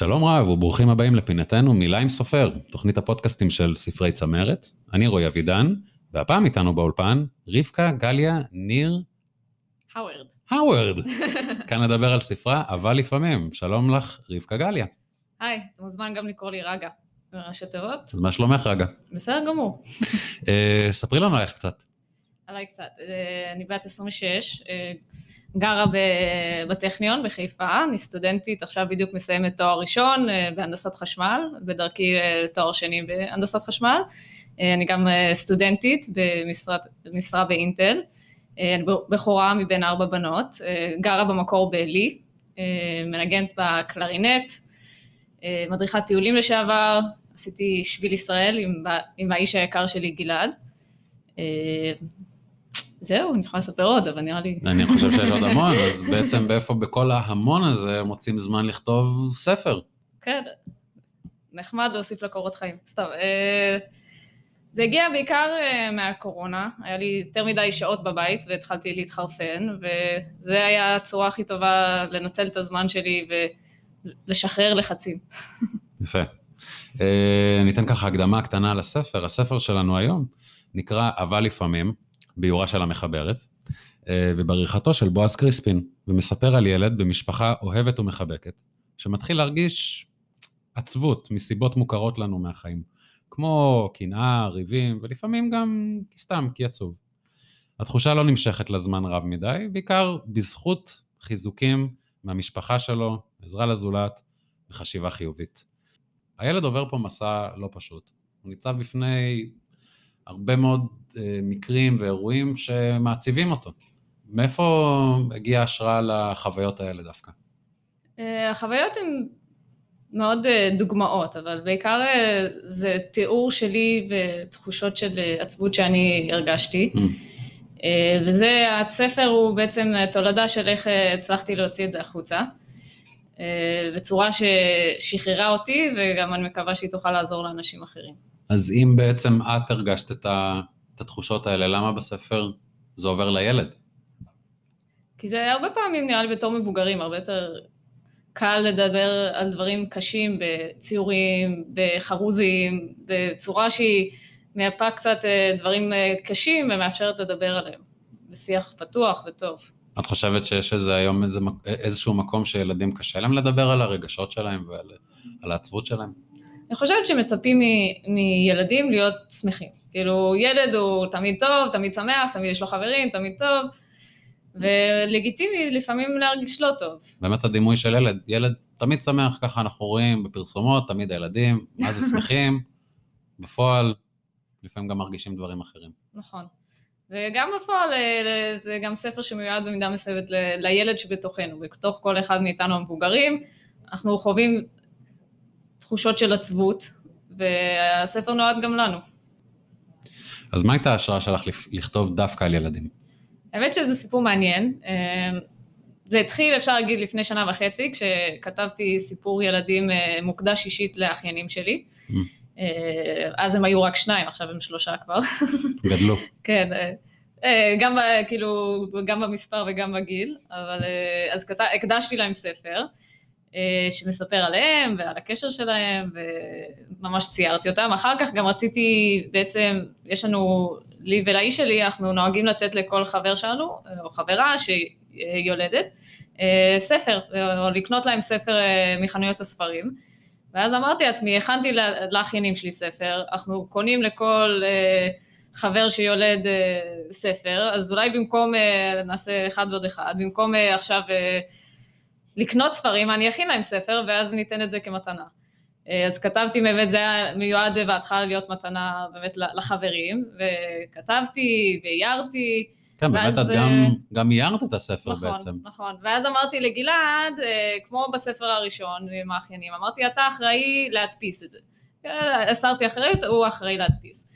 שלום רב וברוכים הבאים לפינתנו מילה עם סופר, תוכנית הפודקאסטים של ספרי צמרת. אני רועי אבידן, והפעם איתנו באולפן רבקה גליה ניר האוורד. האוורד. כאן נדבר על ספרה, אבל לפעמים. שלום לך, רבקה גליה. היי, אתה מוזמן גם לקרוא לי רגה, בראשי תיבות. אז מה שלומך רגע? בסדר גמור. אה, ספרי לנו עליך קצת. עליי קצת. אה, אני בת 26, אה, גרה בטכניון בחיפה, אני סטודנטית, עכשיו בדיוק מסיימת תואר ראשון אה, בהנדסת חשמל, בדרכי אה, לתואר שני בהנדסת חשמל. אה, אני גם סטודנטית במשרה באינטל. אני בכורה מבין ארבע בנות, גרה במקור בעלי, מנגנת בקלרינט, מדריכת טיולים לשעבר, עשיתי שביל ישראל עם, עם האיש היקר שלי גלעד. זהו, אני יכולה לספר עוד, אבל נראה לי... אני חושב שיש עוד המון, אז בעצם באיפה בכל ההמון הזה מוצאים זמן לכתוב ספר. כן, נחמד להוסיף לקורות חיים, סתם. אה, זה הגיע בעיקר אה, מהקורונה, היה לי יותר מדי שעות בבית והתחלתי להתחרפן, וזה היה הצורה הכי טובה לנצל את הזמן שלי ולשחרר לחצים. יפה. אה, ניתן ככה הקדמה קטנה לספר. הספר שלנו היום נקרא אבל לפעמים, ביורה של המחברת, אה, ובעריכתו של בועז קריספין, ומספר על ילד במשפחה אוהבת ומחבקת, שמתחיל להרגיש עצבות מסיבות מוכרות לנו מהחיים, כמו קנאה, ריבים, ולפעמים גם סתם כי עצוב. התחושה לא נמשכת לזמן רב מדי, בעיקר בזכות חיזוקים מהמשפחה שלו, עזרה לזולת וחשיבה חיובית. הילד עובר פה מסע לא פשוט. הוא ניצב בפני הרבה מאוד אה, מקרים ואירועים שמעציבים אותו. מאיפה הגיעה ההשראה לחוויות האלה דווקא? אה, החוויות הן מאוד אה, דוגמאות, אבל בעיקר זה תיאור שלי ותחושות של עצבות שאני הרגשתי. אה, וזה, הספר הוא בעצם תולדה של איך הצלחתי להוציא את זה החוצה. בצורה ששחררה אותי, וגם אני מקווה שהיא תוכל לעזור לאנשים אחרים. אז אם בעצם את הרגשת את, ה, את התחושות האלה, למה בספר זה עובר לילד? כי זה הרבה פעמים נראה לי בתור מבוגרים, הרבה יותר קל לדבר על דברים קשים בציורים, בחרוזים, בצורה שהיא מייפה קצת אה, דברים אה, קשים ומאפשרת לדבר עליהם, בשיח פתוח וטוב. את חושבת שיש איזה היום איזה, איזשהו מקום שילדים קשה להם לדבר על הרגשות שלהם ועל על העצבות שלהם? אני חושבת שמצפים מ- מילדים להיות שמחים. כאילו, ילד הוא תמיד טוב, תמיד שמח, תמיד יש לו חברים, תמיד טוב, ולגיטימי לפעמים להרגיש לא טוב. באמת הדימוי של ילד, ילד תמיד שמח, ככה אנחנו רואים בפרסומות, תמיד הילדים, מה זה שמחים, בפועל, לפעמים גם מרגישים דברים אחרים. נכון. וגם בפועל אה, זה גם ספר שמיועד במידה מסוימת לילד שבתוכנו, בתוך כל אחד מאיתנו המבוגרים, אנחנו חווים תחושות של עצבות, והספר נועד גם לנו. אז מה הייתה ההשראה שלך לכתוב דווקא על ילדים? האמת שזה סיפור מעניין. אה, זה התחיל, אפשר להגיד, לפני שנה וחצי, כשכתבתי סיפור ילדים אה, מוקדש אישית לאחיינים שלי. Mm. אה, אז הם היו רק שניים, עכשיו הם שלושה כבר. גדלו. כן, אה, גם, כאילו, גם במספר וגם בגיל, אבל אז הקדשתי להם ספר שמספר עליהם ועל הקשר שלהם, וממש ציירתי אותם. אחר כך גם רציתי, בעצם, יש לנו, לי ולאיש שלי, אנחנו נוהגים לתת לכל חבר שלנו, אה, או חברה שהיא יולדת, אה, ספר, או לקנות להם ספר אה, מחנויות הספרים. ואז אמרתי לעצמי, הכנתי לאחיינים שלי ספר, אנחנו קונים לכל אה, חבר שיולד אה, ספר, אז אולי במקום, אה, נעשה אחד ועוד אחד, במקום אה, עכשיו אה, לקנות ספרים, אני אכין להם ספר, ואז ניתן את זה כמתנה. אה, אז כתבתי באמת, זה היה מיועד בהתחלה להיות מתנה באמת לחברים, וכתבתי ואיירתי, כן, באמת ואז, את אה, גם, גם איירת את הספר נכון, בעצם. נכון. ואז אמרתי לגלעד, אה, כמו בספר הראשון עם האחיינים, אמרתי, אתה אחראי להדפיס את זה. הסרתי אחריות, הוא אחראי להדפיס.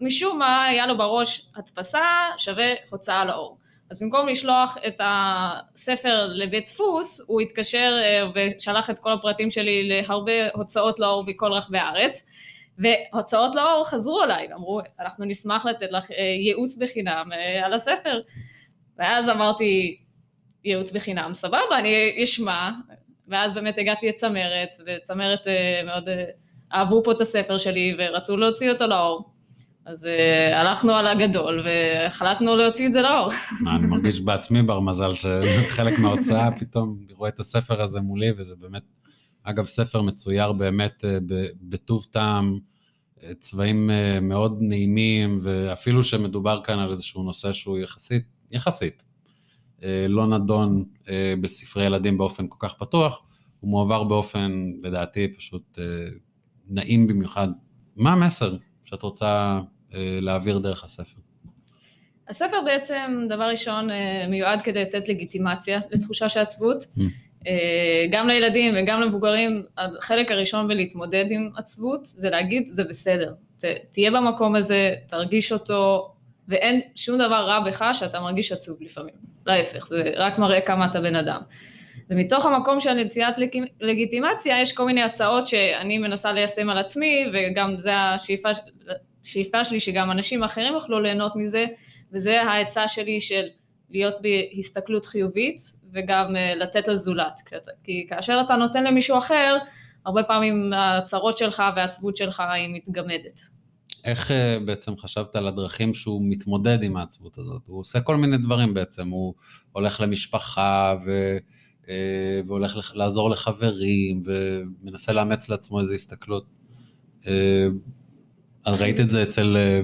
משום מה, היה לו בראש הדפסה שווה הוצאה לאור. אז במקום לשלוח את הספר לבית דפוס, הוא התקשר אה, ושלח את כל הפרטים שלי להרבה הוצאות לאור בכל רחבי הארץ. והוצאות לאור חזרו אליי, ואמרו, אנחנו נשמח לתת לך אה, ייעוץ בחינם אה, על הספר. ואז אמרתי, ייעוץ בחינם, סבבה, אני אשמע, ואז באמת הגעתי לצמרת, וצמרת מאוד אה, אהבו פה את הספר שלי ורצו להוציא אותו לאור. אז uh, הלכנו על הגדול והחלטנו להוציא את זה לאור. אני מרגיש בעצמי בר מזל שחלק מההוצאה פתאום רואה את הספר הזה מולי, וזה באמת, אגב, ספר מצויר באמת uh, בטוב טעם, צבעים uh, מאוד נעימים, ואפילו שמדובר כאן על איזשהו נושא שהוא יחסית, יחסית, לא נדון בספרי ילדים באופן כל כך פתוח, הוא מועבר באופן, לדעתי, פשוט נעים במיוחד. מה המסר שאת רוצה אה, להעביר דרך הספר? הספר בעצם, דבר ראשון, אה, מיועד כדי לתת לגיטימציה לתחושה של עצבות. Mm. אה, גם לילדים וגם למבוגרים, החלק הראשון בלהתמודד עם עצבות זה להגיד, זה בסדר. תהיה במקום הזה, תרגיש אותו, ואין שום דבר רע בך שאתה מרגיש עצוב לפעמים. להפך, זה רק מראה כמה אתה בן אדם. ומתוך המקום של נטיית לגיטימציה, יש כל מיני הצעות שאני מנסה ליישם על עצמי, וגם זה השאיפה השאיפה שלי שגם אנשים אחרים יוכלו ליהנות מזה, וזה העצה שלי של להיות בהסתכלות חיובית וגם אה, לתת לזולת. כי כאשר אתה נותן למישהו אחר, הרבה פעמים הצרות שלך והעצבות שלך היא מתגמדת. איך אה, בעצם חשבת על הדרכים שהוא מתמודד עם העצבות הזאת? הוא עושה כל מיני דברים בעצם, הוא הולך למשפחה ו... אה, והולך לעזור לחברים ומנסה לאמץ לעצמו איזו הסתכלות. ראית את זה אצל, אה,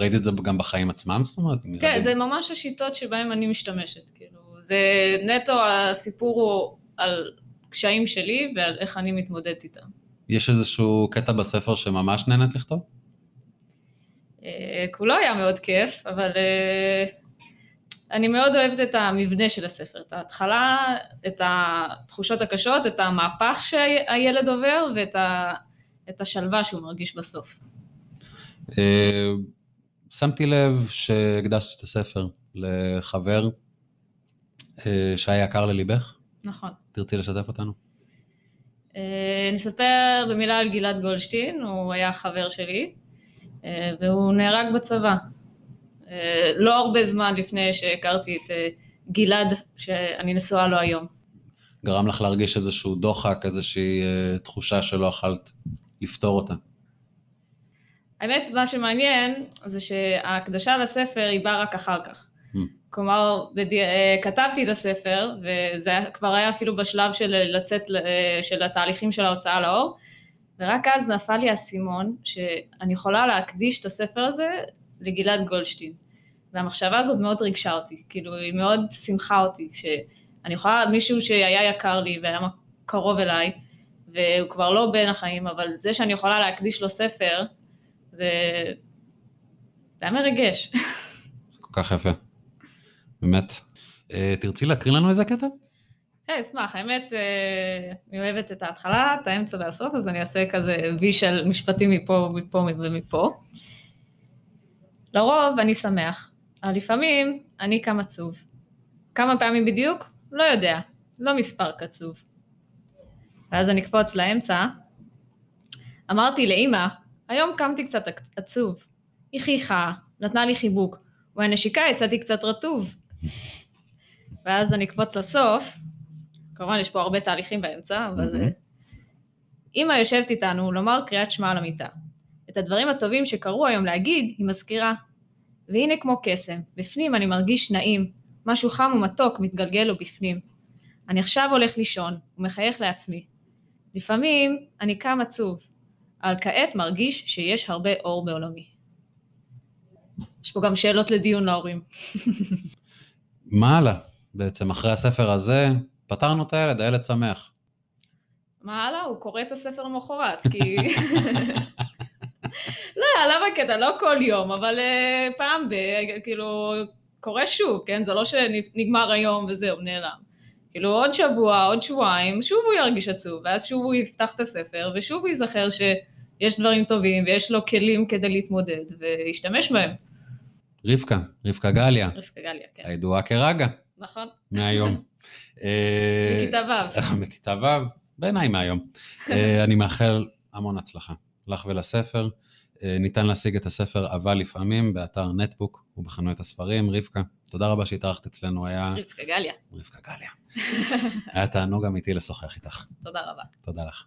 ראית את זה גם בחיים עצמם? זאת אומרת? כן, זה ממש השיטות שבהן אני משתמשת, כאילו, זה נטו, הסיפור הוא על קשיים שלי ועל איך אני מתמודדת איתם. יש איזשהו קטע בספר שממש נהנית לכתוב? אה, כולו היה מאוד כיף, אבל אה, אני מאוד אוהבת את המבנה של הספר, את ההתחלה, את התחושות הקשות, את המהפך שהילד עובר ואת השלווה שהוא מרגיש בסוף. אה, שמתי לב שהקדשת את הספר לחבר אה, שהיה יקר לליבך. נכון. תרצי לשתף אותנו? אה, נספר במילה על גלעד גולדשטיין, הוא היה חבר שלי, והוא נהרג בצבא. לא הרבה זמן לפני שהכרתי את גלעד, שאני נשואה לו היום. גרם לך להרגיש איזשהו דוחק, איזושהי תחושה שלא יכלת לפתור אותה. האמת, מה שמעניין זה שההקדשה לספר היא באה רק אחר כך. Mm. כלומר, בדי... אה, כתבתי את הספר, וזה כבר היה אפילו בשלב של לצאת, אה, של התהליכים של ההוצאה לאור, ורק אז נפל לי האסימון שאני יכולה להקדיש את הספר הזה לגלעד גולדשטיין. והמחשבה הזאת מאוד ריגשה אותי, כאילו היא מאוד שמחה אותי, שאני יכולה, מישהו שהיה יקר לי והיה קרוב אליי, והוא כבר לא בין החיים, אבל זה שאני יכולה להקדיש לו ספר, זה... זה היה מרגש. כל כך יפה. באמת. אה, תרצי להקריא לנו איזה קטע? כן, אשמח. האמת, אה, אני אוהבת את ההתחלה, את האמצע והסוף, אז אני אעשה כזה וי של משפטים מפה, מפה ומפה. לרוב אני שמח, אבל לפעמים אני קם עצוב. כמה פעמים בדיוק? לא יודע, לא מספר קצוב. ואז אני אקפוץ לאמצע. אמרתי לאימא, היום קמתי קצת עצוב. היא חייכה, נתנה לי חיבוק, והנשיקה יצאתי קצת רטוב. ואז אני אקפוץ לסוף, כמובן יש פה הרבה תהליכים באמצע, אבל... אמא יושבת איתנו לומר קריאת שמע על המיטה. את הדברים הטובים שקרו היום להגיד, היא מזכירה. והנה כמו קסם, בפנים אני מרגיש נעים, משהו חם ומתוק מתגלגל לו בפנים. אני עכשיו הולך לישון, ומחייך לעצמי. לפעמים אני קם עצוב, אבל כעת מרגיש שיש הרבה אור בעולמי. יש פה גם שאלות לדיון להורים. מה הלאה? בעצם אחרי הספר הזה, פתרנו את הילד, הילד שמח. מה הלאה? הוא קורא את הספר למחרת, כי... לא, למה קטע? לא כל יום, אבל uh, פעם ב... כאילו, קורה שוב, כן? זה לא שנגמר היום וזהו, נעלם. כאילו עוד שבוע, עוד שבועיים, שוב הוא ירגיש עצוב, ואז שוב הוא יפתח את הספר, ושוב הוא ייזכר ש... יש דברים טובים ויש לו כלים כדי להתמודד, וישתמש בהם. רבקה, רבקה גליה. רבקה גליה, כן. הידועה כרגע. נכון. מהיום. בכיתה ו'. בכיתה ו', בעיניי מהיום. אה, אני מאחל המון הצלחה לך ולספר. אה, ניתן להשיג את הספר אבל לפעמים באתר נטבוק ובחנויות הספרים. רבקה, תודה רבה שהתארחת אצלנו, היה... רבקה גליה. רבקה גליה. היה תענוג אמיתי לשוחח איתך. תודה רבה. תודה לך.